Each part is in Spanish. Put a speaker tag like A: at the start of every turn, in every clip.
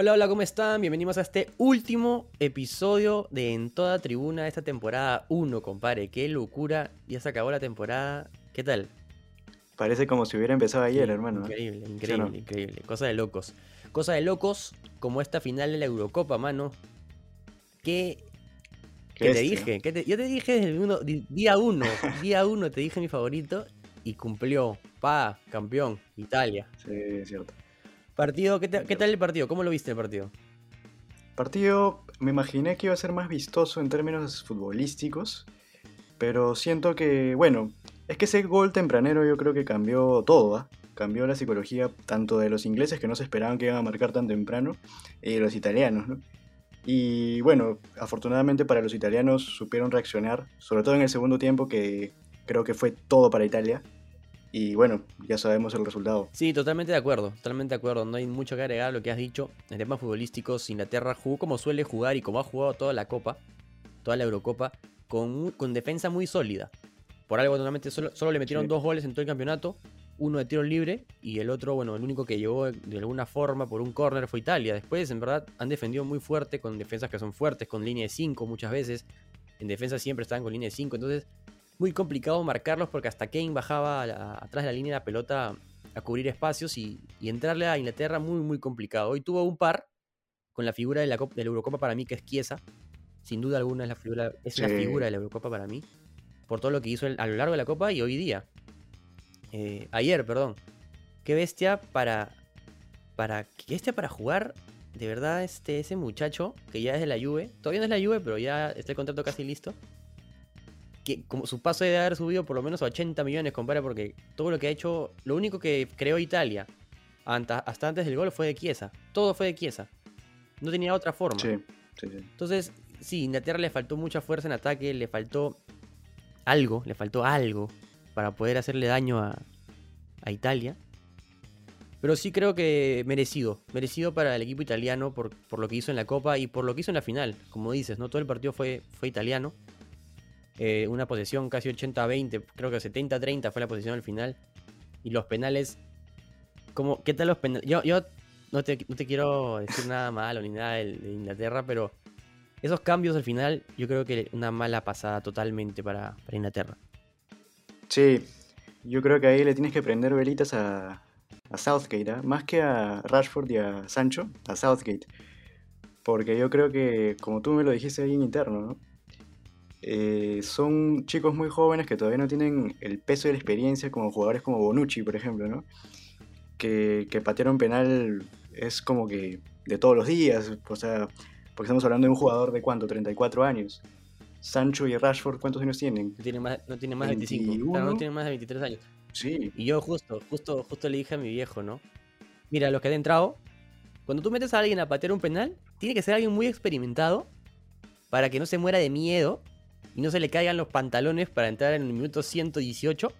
A: Hola, hola, ¿cómo están? Bienvenidos a este último episodio de En Toda Tribuna de esta temporada 1, compadre. Qué locura, ya se acabó la temporada. ¿Qué tal?
B: Parece como si hubiera empezado ayer,
A: Sí,
B: hermano.
A: Increíble,
B: ¿Sí o
A: increíble,
B: no?
A: increíble. Cosa de locos. Cosa de locos como esta final de la Eurocopa, mano. ¿Qué,
B: Qué
A: ¿Qué te dije? ¿Qué te- Yo te dije desde el uno- día uno. día uno te dije mi favorito y cumplió. Pa, campeón, Italia.
B: Sí, es cierto.
A: Partido, ¿qué, te- qué tal el partido? ¿Cómo lo viste el partido?
B: Partido, me imaginé que iba a ser más vistoso en términos futbolísticos, pero siento que, bueno, es que ese gol tempranero yo creo que cambió todo, ¿ah? Cambió la psicología tanto de los ingleses que no se esperaban que iban a marcar tan temprano, y de los italianos, ¿no? Y bueno, afortunadamente para los italianos supieron reaccionar, sobre todo en el segundo tiempo que creo que fue todo para Italia. Y bueno, ya sabemos el resultado.
A: Sí, totalmente de acuerdo, totalmente de acuerdo. No hay mucho que agregar a lo que has dicho. En temas futbolísticos, Inglaterra jugó como suele jugar y como ha jugado toda la Copa, toda la Eurocopa, con, con defensa muy sólida. Por algo, normalmente solo, solo le metieron
B: Sí.
A: dos goles en todo el campeonato. Uno de tiro libre y el otro, bueno, el único que llegó de alguna forma por un córner fue Italia. Después, en verdad, han defendido muy fuerte, con defensas que son fuertes, con línea de 5 muchas veces. En defensa siempre estaban con línea de 5. Entonces, muy complicado marcarlos porque hasta Kane bajaba a la- atrás de la línea de la pelota a cubrir espacios y, y entrarle a Inglaterra muy, muy complicado. Hoy tuvo un par con la figura de la, Cop- de la Eurocopa para mí, que es Chiesa. Sin duda alguna es la figura, es la figura de la Eurocopa para mí. Por todo lo que hizo el- a lo largo de la Copa y hoy día. Eh, ayer, perdón. Qué bestia para. Para. Qué bestia para jugar. De verdad, este, ese muchacho que ya es de la Juve. Todavía no es la Juve, pero ya está el contrato casi listo. Que como su paso debe haber subido por lo menos a 80 millones, compadre, porque todo lo que ha hecho. Lo único que creó Italia hasta antes del gol fue de Chiesa. Todo fue de Chiesa. No tenía otra forma.
B: Sí, sí, sí.
A: Entonces, sí, Inglaterra le faltó mucha fuerza en ataque, le faltó algo, le faltó algo para poder hacerle daño a, a Italia. Pero sí creo que merecido, merecido para el equipo italiano por, por lo que hizo en la Copa y por lo que hizo en la final. Como dices, no todo el partido fue, fue italiano. Eh, una posesión casi 80-20, creo que 70-30 fue la posición al final. Y los penales, como, ¿qué tal los penales? Yo, yo no, te, no te quiero decir nada malo ni nada de, de Inglaterra, pero esos cambios al final, yo creo que una mala pasada totalmente para, para Inglaterra.
B: Sí, yo creo que ahí le tienes que prender velitas a, a Southgate, ¿ah? más que a Rashford y a Sancho, a Southgate. Porque yo creo que, como tú me lo dijiste ahí en interno, ¿no? Eh, son chicos muy jóvenes que todavía no tienen el peso y la experiencia como jugadores como Bonucci, por ejemplo, ¿no? Que, que patear un penal es como que de todos los días, o sea, porque estamos hablando de un jugador de cuánto, 34 años. Sancho y Rashford, ¿cuántos años tienen?
A: No tiene más, no tiene más de 25, claro, no
B: 21.
A: tiene más de 23 años.
B: Sí,
A: Y yo justo, justo, justo le dije a mi viejo, ¿no? Mira, los que han entrado, cuando tú metes a alguien a patear un penal, tiene que ser alguien muy experimentado para que no se muera de miedo y no se le caigan los pantalones para entrar en el minuto 118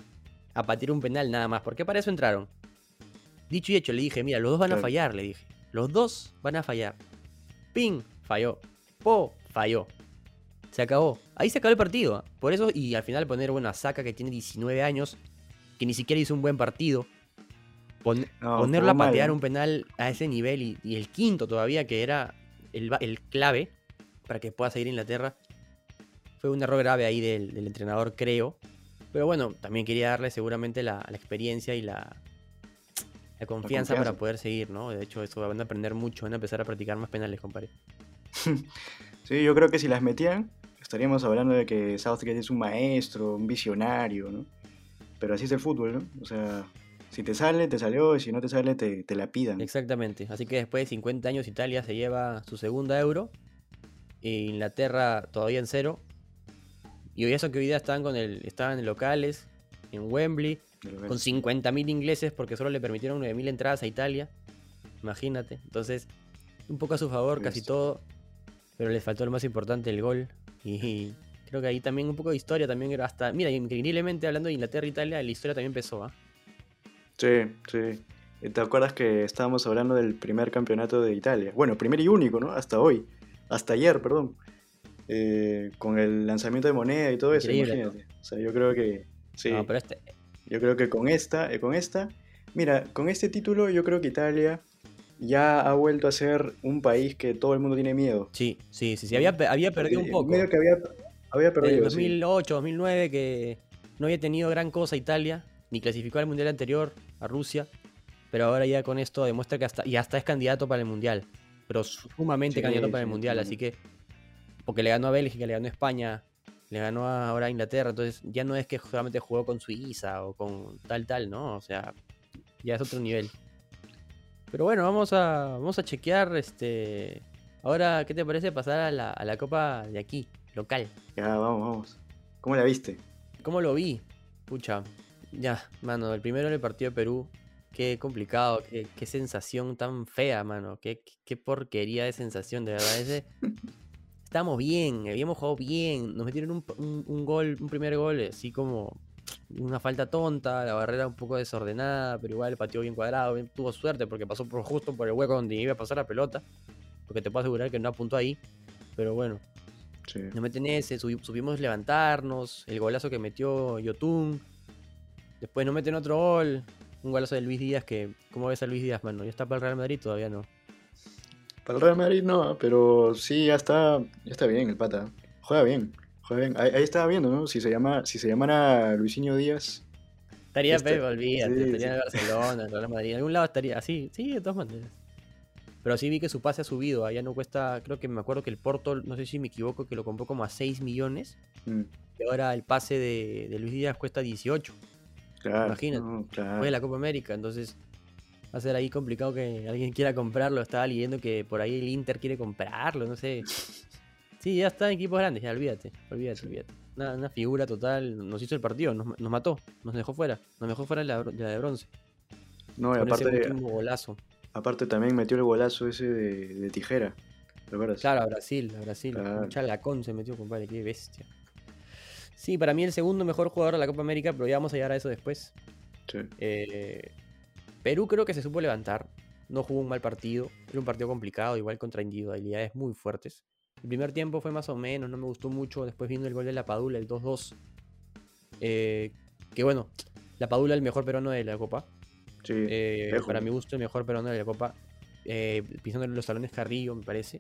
A: a patear un penal nada más. Porque para eso entraron. Dicho y hecho, le dije, mira, los dos van a fallar, le dije. Los dos van a fallar. Ping, falló. Po, falló. Se acabó. Ahí se acabó el partido. ¿ah? Por eso, y al final poner, bueno, a Saka que tiene 19 años, que ni siquiera hizo un buen partido. Pon-
B: No,
A: ponerlo a
B: mal,
A: patear
B: ¿no?
A: un penal a ese nivel y, y el quinto todavía, que era el, el clave para que pueda seguir Inglaterra, fue un error grave ahí del, del entrenador, creo. Pero bueno, también quería darle seguramente la, la experiencia y la, la confianza para
B: confianza.
A: poder seguir, ¿no? De hecho, eso van a aprender mucho, van a empezar a practicar más penales, compadre.
B: Sí, yo creo que si las metían, estaríamos hablando de que Southgate es un maestro, un visionario, ¿no? Pero así es el fútbol, ¿no? O sea, si te sale, te salió, y si no te sale, te, te la pidan.
A: Exactamente. Así que después de 50 años Italia se lleva su segunda euro. E Inglaterra todavía en cero. Y eso que hoy día estaban con el. estaban en locales, en Wembley, con
B: que-
A: 50.000 ingleses porque solo le permitieron 9.000 entradas a Italia. Imagínate. Entonces, un poco a su favor, casi
B: Listo.
A: todo. Pero les faltó lo más importante, el gol. Y creo que ahí también un poco de historia también era hasta. Mira, increíblemente hablando de Inglaterra e Italia, la historia también empezó, ¿ah?
B: Sí, sí. ¿Y ¿Te acuerdas que estábamos hablando del primer campeonato de Italia? Bueno, primer y único, ¿no? Hasta hoy. Hasta ayer, perdón. Eh, con el lanzamiento de moneda y todo eso,
A: Increíble, ¿no?
B: imagínate. O sea, yo creo que. Sí.
A: No, pero este,
B: Yo creo que con esta, eh, con esta, mira, con este título yo creo que Italia ya ha vuelto a ser un país que todo el mundo tiene miedo.
A: Sí, sí, sí, sí. Había, había perdido un poco.
B: Medio que había, había
A: En
B: perdido. sí.
A: 2008, 2009, que no había tenido gran cosa Italia, ni clasificó al mundial anterior a Rusia, pero ahora ya con esto demuestra que hasta, y hasta es candidato para el mundial, pero sumamente
B: Sí,
A: candidato para el
B: sí,
A: mundial,
B: sí.
A: así que, porque le ganó a Bélgica, le ganó a España, le ganó a- ahora a Inglaterra, entonces ya no es que solamente jugó con Suiza o con tal, tal, ¿no? O sea, ya es otro nivel. Pero bueno, vamos a, vamos a chequear, este, ahora, ¿qué te parece pasar a la, a la copa de aquí, local?
B: Ya, vamos, vamos. ¿Cómo la viste?
A: ¿Cómo lo vi? Pucha, ya, mano, el primero en el partido de Perú. Qué complicado, qué, qué sensación tan fea, mano. Qué- qué porquería de sensación, de verdad. Ese... Estábamos bien, habíamos jugado bien. Nos metieron un, un- un gol, un primer gol, así como una falta tonta, la barrera un poco desordenada, pero igual pateó bien cuadrado. bien- tuvo suerte porque pasó por justo por el hueco donde iba a pasar la pelota. Porque te puedo asegurar que no apuntó ahí. Pero bueno,
B: Sí.
A: nos meten ese, subi- supimos levantarnos, el golazo que metió Yotun. Después nos meten otro gol, un golazo de Luis Díaz que, ¿cómo ves a Luis Díaz, mano? ¿Ya está para el Real Madrid? Todavía no.
B: Para el Real Madrid no, pero sí, ya está, ya está bien el pata. Juega bien, juega bien. Ahí, ahí estaba viendo, ¿no? Si se llama, si se llamara Luisinho Díaz,
A: Estaría
B: Este-
A: Pepe, olvídate,
B: sí,
A: estaría
B: sí.
A: en el Barcelona, en el Real Madrid, en algún lado estaría, así, sí, de todas maneras. Pero sí vi que su pase ha subido, allá no cuesta, creo que me acuerdo que el Porto, no sé si me equivoco, que lo compró como a 6 millones,
B: mm,
A: y ahora el pase de, de Luis Díaz cuesta 18.
B: claro.
A: Imagínate,
B: no, claro.
A: Juega la Copa América, entonces va a ser ahí complicado que alguien quiera comprarlo. Estaba leyendo que por ahí el Inter quiere comprarlo, no sé. Sí, ya está en equipos grandes, ya olvídate, olvídate, olvídate. Una, una figura total, nos hizo el partido, nos, nos mató, nos dejó fuera, nos dejó fuera la, la de bronce.
B: No, y
A: ese
B: aparte,
A: último golazo.
B: aparte también metió el golazo ese de, de tijera. ¿Recuerdas?
A: Claro, a Brasil, a Brasil.
B: Claro.
A: Un chalacón se metió, compadre, qué bestia. Sí, para mí el segundo mejor jugador de la Copa América, pero ya vamos a llegar a eso después.
B: Sí.
A: Eh, Perú creo que se supo levantar. No jugó un mal partido. Era un partido complicado, igual contra individualidades muy fuertes. El primer tiempo fue más o menos, no me gustó mucho. Después vino el gol de la Padula, el 2-2. Eh, que bueno, la Padula el mejor peruano de la Copa.
B: Sí,
A: Eh, para mi gusto, el mejor peruano de la Copa. Eh, pisando en los talones Carrillo, me parece.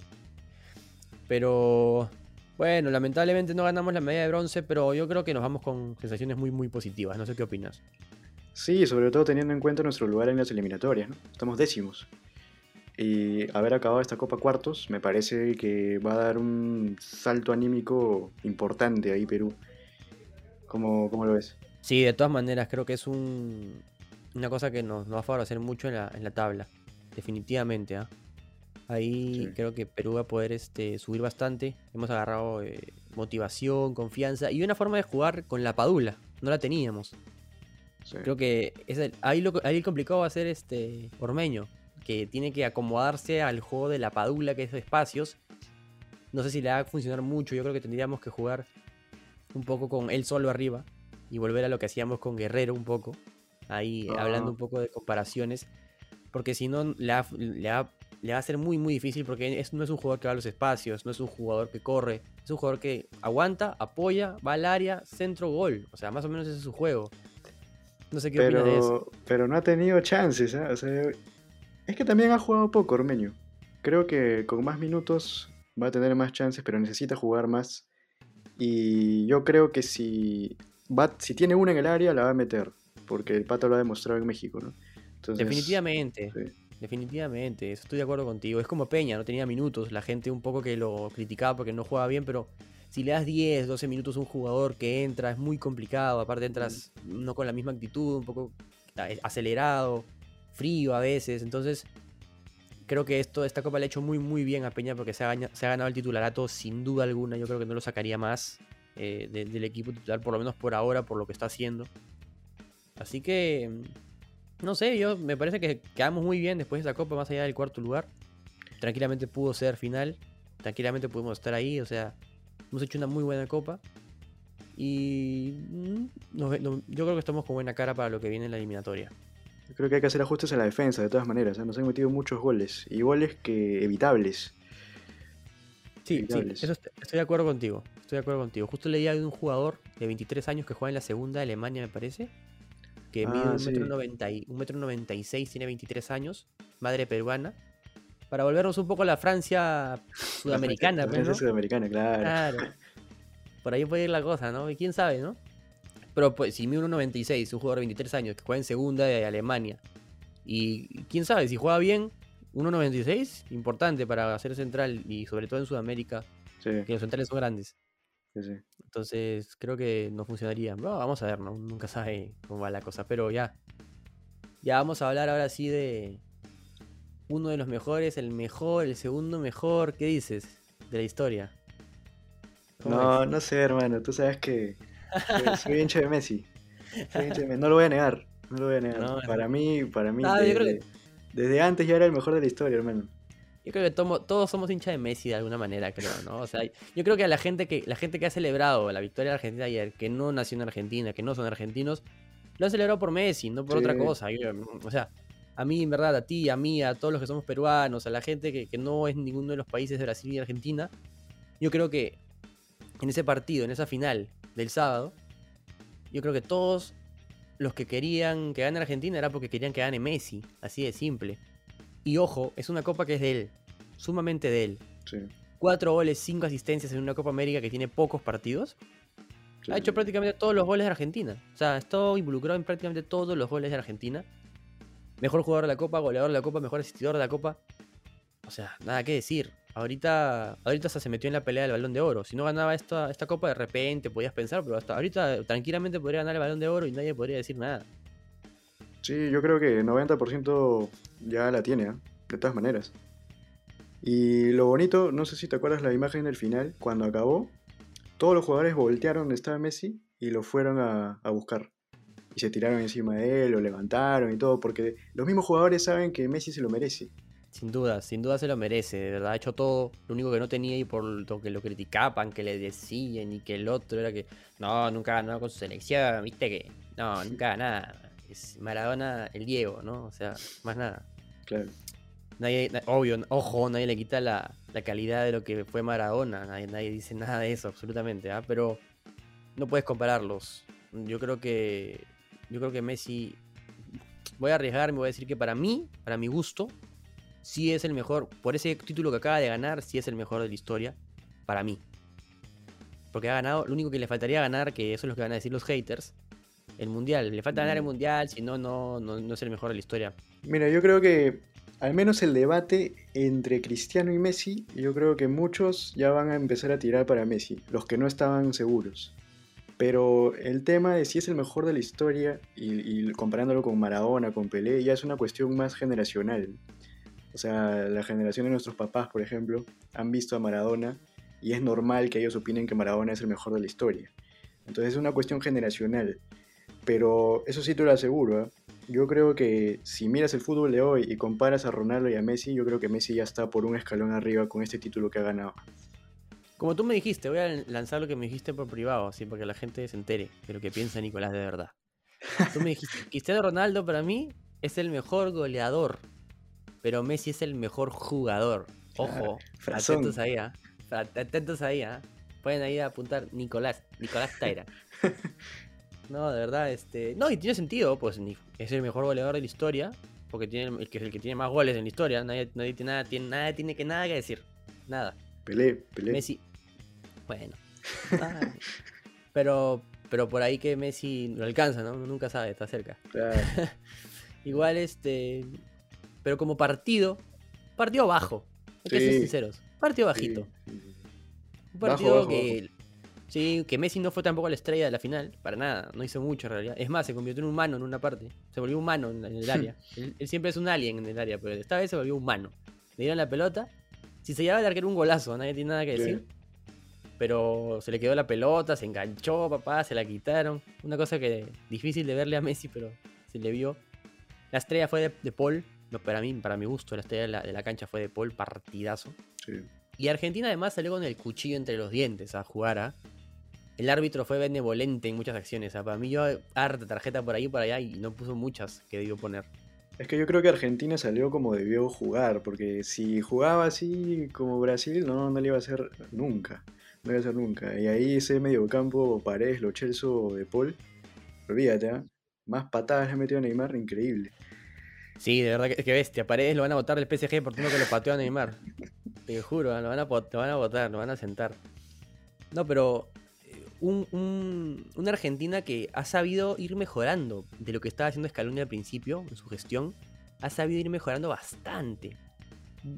A: Pero bueno, lamentablemente no ganamos la medalla de bronce, pero yo creo que nos vamos con sensaciones muy, muy positivas. No sé qué opinas.
B: Sí, sobre todo teniendo en cuenta nuestro lugar en las eliminatorias, ¿no? Estamos décimos. Y haber acabado esta Copa Cuartos me parece que va a dar un salto anímico importante ahí Perú. ¿Cómo, cómo lo ves?
A: Sí, de todas maneras, creo que es un, una cosa que nos, nos va a favorecer mucho en la, en la tabla. Definitivamente, ¿ah? Ahí
B: Sí.
A: creo que Perú va a poder este, subir bastante. Hemos agarrado eh, motivación, confianza y una forma de jugar con la Padula. No la teníamos.
B: Sí.
A: Creo que es el- ahí, lo, ahí el complicado va a ser este Ormeño, que tiene que acomodarse al juego de la Padula, que es de espacios. No sé si le va a funcionar mucho. Yo creo que tendríamos que jugar un poco con él solo arriba y volver a lo que hacíamos con Guerrero un poco. Ahí
B: Ah.
A: hablando un poco de comparaciones. Porque si no, le va, le va- le va a ser muy, muy difícil porque es- no es un jugador que va a los espacios, no es un jugador que corre, es un jugador que aguanta, apoya, va al área, centro, gol. O sea, más o menos ese es su juego. No sé qué opinas de eso.
B: Pero, pero no ha tenido chances. O sea, es que también ha jugado poco Ormeño. Creo que con más minutos va a tener más chances, pero necesita jugar más. Y yo creo que si, va, si tiene una en el área, la va a meter. Porque el Pato lo ha demostrado en México, ¿no? Entonces,
A: Definitivamente,
B: sí.
A: definitivamente, estoy de acuerdo contigo. Es como Peña, no tenía minutos, la gente un poco que lo criticaba porque no jugaba bien, pero si le das 10, 12 minutos a un jugador que entra, es muy complicado, aparte entras no con la misma actitud, un poco a- acelerado, frío a veces, entonces creo que esto, esta copa le ha hecho muy muy bien a Peña porque se ha, gaña- se ha ganado el titularato sin duda alguna, yo creo que no lo sacaría más eh, de- del equipo titular, por lo menos por ahora, por lo que está haciendo. Así que, mm, no sé, yo me parece que quedamos muy bien después de esa copa, más allá del cuarto lugar. Tranquilamente pudo ser final, tranquilamente pudimos estar ahí, o sea, hemos hecho una muy buena copa. Y mm, nos yo creo que estamos con buena cara para lo que viene en la eliminatoria.
B: Yo creo que hay que hacer ajustes en la defensa, de todas maneras. ¿eh? Nos han metido muchos goles. Y goles que evitables.
A: Sí, sí,
B: Evitables.
A: eso est- estoy de acuerdo contigo. Estoy de acuerdo contigo. Justo leía de un jugador de 23 años que juega en la segunda de Alemania, me parece. Que
B: Ah,
A: mide un
B: sí.
A: metro, noventa y, un metro 96, tiene 23 años, madre peruana. Para volvernos un poco a la Francia sudamericana.
B: La
A: pues,
B: Francia
A: ¿no?
B: sudamericana, claro.
A: Claro. Por ahí puede ir la cosa, ¿no? Y quién sabe, ¿no? Pero pues, si mi 1.96, un jugador de 23 años que juega en segunda de Alemania, y quién sabe, si juega bien, 1.96, importante para hacer central y sobre todo en Sudamérica,
B: Sí,
A: que los centrales son grandes.
B: sí, sí.
A: Entonces creo que no funcionaría. Bueno, vamos a ver, ¿no? Nunca sabe cómo va la cosa. Pero ya. Ya vamos a hablar ahora sí de uno de los mejores, el mejor, el segundo mejor. ¿Qué dices de la historia? ¿Cómo
B: No, no sé, hermano. Tú sabes que que soy hincha de Messi. Soy hincha de Messi. No lo voy a negar. No lo voy a negar.
A: No,
B: para mí, para mí, desde, antes ya era el mejor de la historia, hermano.
A: Yo creo que tomo- todos somos hinchas de Messi de alguna manera, creo, ¿no? O sea, yo creo que a la gente que la gente que ha celebrado la victoria de Argentina ayer, que no nació en Argentina, que no son argentinos, lo han celebrado por Messi, no por otra cosa. O sea, a mí, en verdad, a ti, a mí, a todos los que somos peruanos, a la gente que, que no es ninguno de los países de Brasil y Argentina, yo creo que en ese partido, en esa final del sábado, yo creo que todos los que querían que gane Argentina era porque querían que gane Messi, así de simple. Y ojo, es una copa que es de él, sumamente de él.
B: Sí.
A: Cuatro goles, cinco asistencias en una Copa América que tiene pocos partidos.
B: sí,
A: Ha hecho prácticamente todos los goles de Argentina. O sea, ha estado involucrado en prácticamente todos los goles de Argentina. Mejor jugador de la Copa, goleador de la Copa, mejor asistidor de la Copa. O sea, nada que decir. Ahorita, ahorita se metió en la pelea del Balón de Oro. Si no ganaba esta, esta Copa, de repente podías pensar, pero hasta ahorita tranquilamente podría ganar el Balón de Oro y nadie podría decir nada.
B: Sí, yo creo que 90% ya la tiene, ¿ah? de todas maneras. Y lo bonito, no sé si te acuerdas la imagen del final, cuando acabó, todos los jugadores voltearon donde estaba Messi y lo fueron a, a buscar. Y se tiraron encima de él, lo levantaron y todo, porque los mismos jugadores saben que Messi se lo merece.
A: Sin duda, sin duda se lo merece, de verdad ha hecho todo, lo único que no tenía y por lo que lo criticaban, que le decían y que el otro era que no, nunca ganó con su selección, viste que no, nunca nada, es Maradona el Diego, ¿no? O sea, más nada.
B: Claro.
A: Nadie, na- obvio, ojo, nadie le quita la, la calidad de lo que fue Maradona, nadie, nadie dice nada de eso, absolutamente, ¿ah? Pero no puedes compararlos. Yo creo que, yo creo que Messi, voy a arriesgarme, voy a decir que para mí, para mi gusto, sí es el mejor, por ese título que acaba de ganar, sí es el mejor de la historia, para mí. Porque ha ganado, lo único que le faltaría ganar, que eso es lo que van a decir los haters, el mundial. Le falta ganar el
B: Mm.
A: mundial, si no, no, no, no es el mejor de la historia.
B: Mira, yo creo que al menos el debate entre Cristiano y Messi, yo creo que muchos ya van a empezar a tirar para Messi, los que no estaban seguros. Pero el tema de si es el mejor de la historia y, comparándolo con Maradona, con Pelé, ya es una cuestión más generacional. O sea, la generación de nuestros papás, por ejemplo, han visto a Maradona y es normal que ellos opinen que Maradona es el mejor de la historia. Entonces es una cuestión generacional. Pero eso sí te lo aseguro, ¿eh? yo creo que si miras el fútbol de hoy y comparas a Ronaldo y a Messi, yo creo que Messi ya está por un escalón arriba con este título que ha ganado.
A: Como tú me dijiste, voy a lanzar lo que me dijiste por privado, así para que la gente se entere de lo que piensa Nicolás de verdad. Tú me dijiste, Cristiano Ronaldo para mí es el mejor goleador, pero Messi es el mejor jugador. Ojo, atentos ahí, ¿ah? Atentos ahí, ¿ah? Pueden ahí apuntar Nicolás, Nicolás Taira. No, de verdad, este. No, y tiene sentido, pues es el mejor goleador de la historia, porque tiene el que es el que tiene más goles en la historia. Nadie, nadie tiene nada, tiene nada, tiene que nada que decir. Nada.
B: Pelé, Pelé.
A: Messi. Bueno. Ay. pero, pero por ahí que Messi lo alcanza, ¿no? Nunca sabe, está cerca.
B: Claro.
A: Igual, este. Pero como partido, partido bajo. Hay que ser sinceros. Partido bajito.
B: sí, sí.
A: Un partido
B: bajo,
A: que. Sí, que Messi no fue tampoco la estrella de la final, para nada, no hizo mucho en realidad. Es más, se convirtió en humano en una parte, se volvió humano en, en el área. él, él siempre es un alien en el área, pero esta vez se volvió humano. Le dieron la pelota, si se llevaba el arquero un golazo, nadie tiene nada que
B: Sí.
A: decir. Pero se le quedó la pelota, se enganchó, papá, se la quitaron. Una cosa que difícil de verle a Messi, pero se le vio. La estrella fue de, de Paul, no, para mí, para mi gusto, la estrella de la, de la cancha fue de Paul, partidazo.
B: Sí.
A: Y Argentina además salió con el cuchillo entre los dientes a jugar a. El árbitro fue benevolente en muchas acciones. ¿ah? Para mí yo harta tarjeta por ahí y por allá y no puso muchas que debió poner.
B: Es que yo creo que Argentina salió como debió jugar, porque si jugaba así como Brasil, no, no le iba a hacer nunca. No le iba a hacer nunca. Y ahí ese mediocampo, Paredes, Lo Celso, De Paul, olvídate, ¿ah? más patadas le ha metido Neymar, increíble.
A: Sí, de verdad que, que bestia. Paredes lo van a votar del PSG por lo que lo pateó a Neymar. Te juro, lo van a, lo van a votar, lo van a sentar. No, pero eh, un, un- una Argentina que ha sabido ir mejorando de lo que estaba haciendo Scaloni al principio, en su gestión, ha sabido ir mejorando bastante.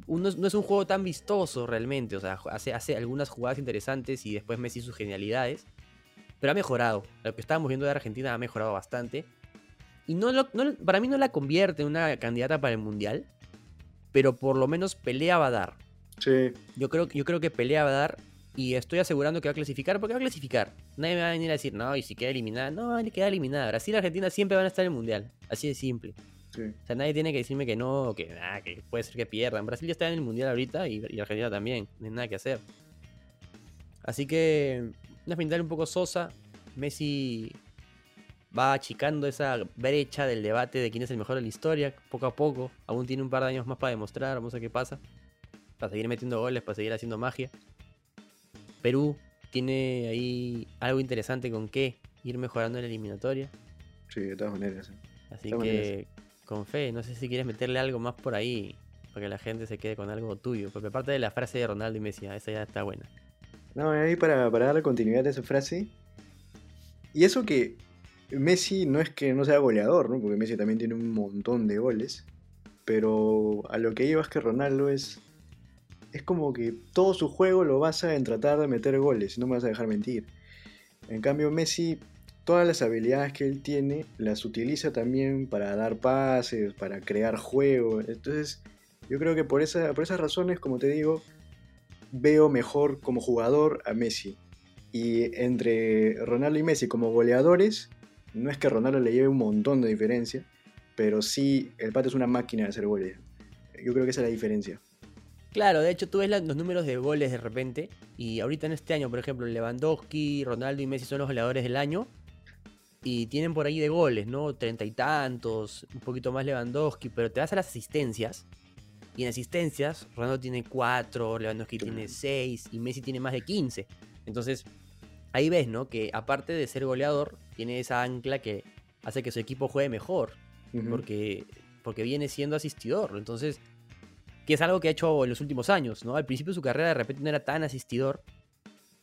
A: Uno, no es un juego tan vistoso realmente, o sea, hace, hace algunas jugadas interesantes y después Messi sus genialidades, pero ha mejorado. Lo que estábamos viendo de Argentina ha mejorado bastante. Y no, lo- no- para mí no la convierte en una candidata para el Mundial, pero por lo menos pelea va a dar.
B: Sí,
A: Yo creo, yo creo que pelea va a dar y estoy asegurando que va a clasificar porque va a clasificar. Nadie me va a venir a decir, no, y si queda eliminada. No, ni queda eliminada. Brasil y Argentina siempre van a estar en el Mundial. Así de simple.
B: sí.
A: O sea, nadie tiene que decirme que no, que, ah, que puede ser que pierdan. Brasil ya está en el Mundial ahorita y, y Argentina también. No hay nada que hacer. Así que una final un poco sosa. Messi va achicando esa brecha del debate de quién es el mejor de la historia, poco a poco. Aún tiene un par de años más para demostrar, vamos a ver qué pasa. Para seguir metiendo goles, para seguir haciendo magia. Perú tiene ahí algo interesante con qué ir mejorando en la eliminatoria.
B: Sí, de todas maneras. sí.
A: Así que con fe, no sé si quieres meterle algo más por ahí para que la gente se quede con algo tuyo. Porque aparte de la frase de Ronaldo y Messi, ah, esa ya está buena.
B: No, ahí para, para darle continuidad a esa frase. Y eso que Messi no es que no sea goleador, ¿no? Porque Messi también tiene un montón de goles. Pero a lo que iba es que Ronaldo es. Es como que todo su juego lo basa en tratar de meter goles, no me vas a dejar mentir. En cambio, Messi, todas las habilidades que él tiene, las utiliza también para dar pases, para crear juego. Entonces, yo creo que por, esa, por esas razones, como te digo, veo mejor como jugador a Messi. Y entre Ronaldo y Messi como goleadores, no es que Ronaldo le lleve un montón de diferencia, pero sí, el pato es una máquina de hacer goles. Yo creo que esa es la diferencia.
A: Claro, de hecho tú ves los números de goles de repente. Y ahorita en este año, por ejemplo, Lewandowski, Ronaldo y Messi son los goleadores del año. Y tienen por ahí de goles, ¿no? Treinta y tantos, un poquito más Lewandowski. Pero te vas a las asistencias. Y en asistencias, Ronaldo tiene 4, Lewandowski tiene 6 y Messi tiene más de 15. Entonces, ahí ves, ¿no? Que aparte de ser goleador, tiene esa ancla que hace que su equipo juegue mejor. Porque, porque viene siendo asistidor. Entonces, que es algo que ha hecho en los últimos años, ¿no? Al principio de su carrera de repente no era tan asistidor.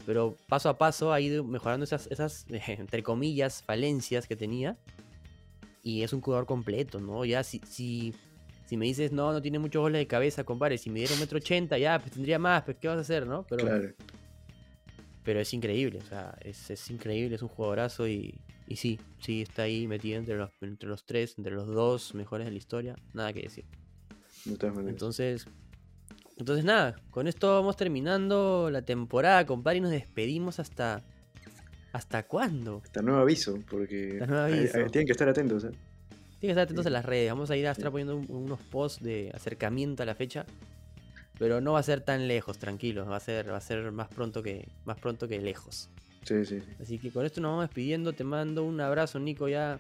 A: Pero paso a paso ha ido mejorando esas, esas entre comillas, falencias que tenía. Y es un jugador completo, ¿no? Ya si, si, si me dices, no, no tiene muchos goles de cabeza, compadre, si me diera un metro ochenta, ya, pues tendría más, pues ¿qué vas a hacer, no? Pero,
B: Claro.
A: pero es increíble, o sea, es, es increíble, es un jugadorazo y, y sí, sí, está ahí metido entre los, entre los tres, entre los dos mejores de la historia, nada que decir.
B: De todas maneras.
A: Entonces, entonces nada, con esto vamos terminando la temporada, compadre, y nos despedimos hasta... ¿Hasta cuándo?
B: Hasta nuevo aviso, porque
A: Hasta nuevo aviso.
B: hay- tienen que estar atentos. ¿eh?
A: Tienen que estar atentos a las redes. Vamos a ir a estar poniendo un- unos posts de acercamiento a la fecha. Pero no va a ser tan lejos, tranquilos. Va a ser, va a ser más pronto que, más pronto que lejos.
B: Sí, sí, sí.
A: Así que con esto nos vamos despidiendo. Te mando un abrazo, Nico. Ya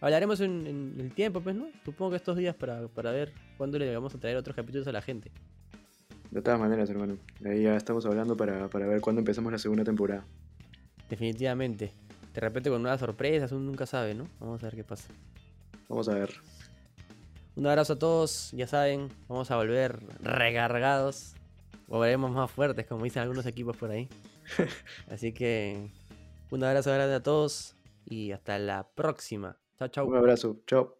A: hablaremos en, en el tiempo, pues, ¿no? Supongo que estos días para, para ver cuándo le vamos a traer otros capítulos a la gente.
B: De todas maneras, hermano. Ahí ya estamos hablando para, para ver cuándo empezamos la segunda temporada.
A: Definitivamente. De repente con nuevas sorpresas, uno nunca sabe, ¿no? Vamos a ver qué pasa.
B: Vamos a ver.
A: Un abrazo a todos, ya saben, vamos a volver recargados. Volveremos más fuertes, como dicen algunos equipos por ahí. Así que un abrazo grande a todos y hasta la próxima. Chao, chao.
B: Un abrazo. Chao.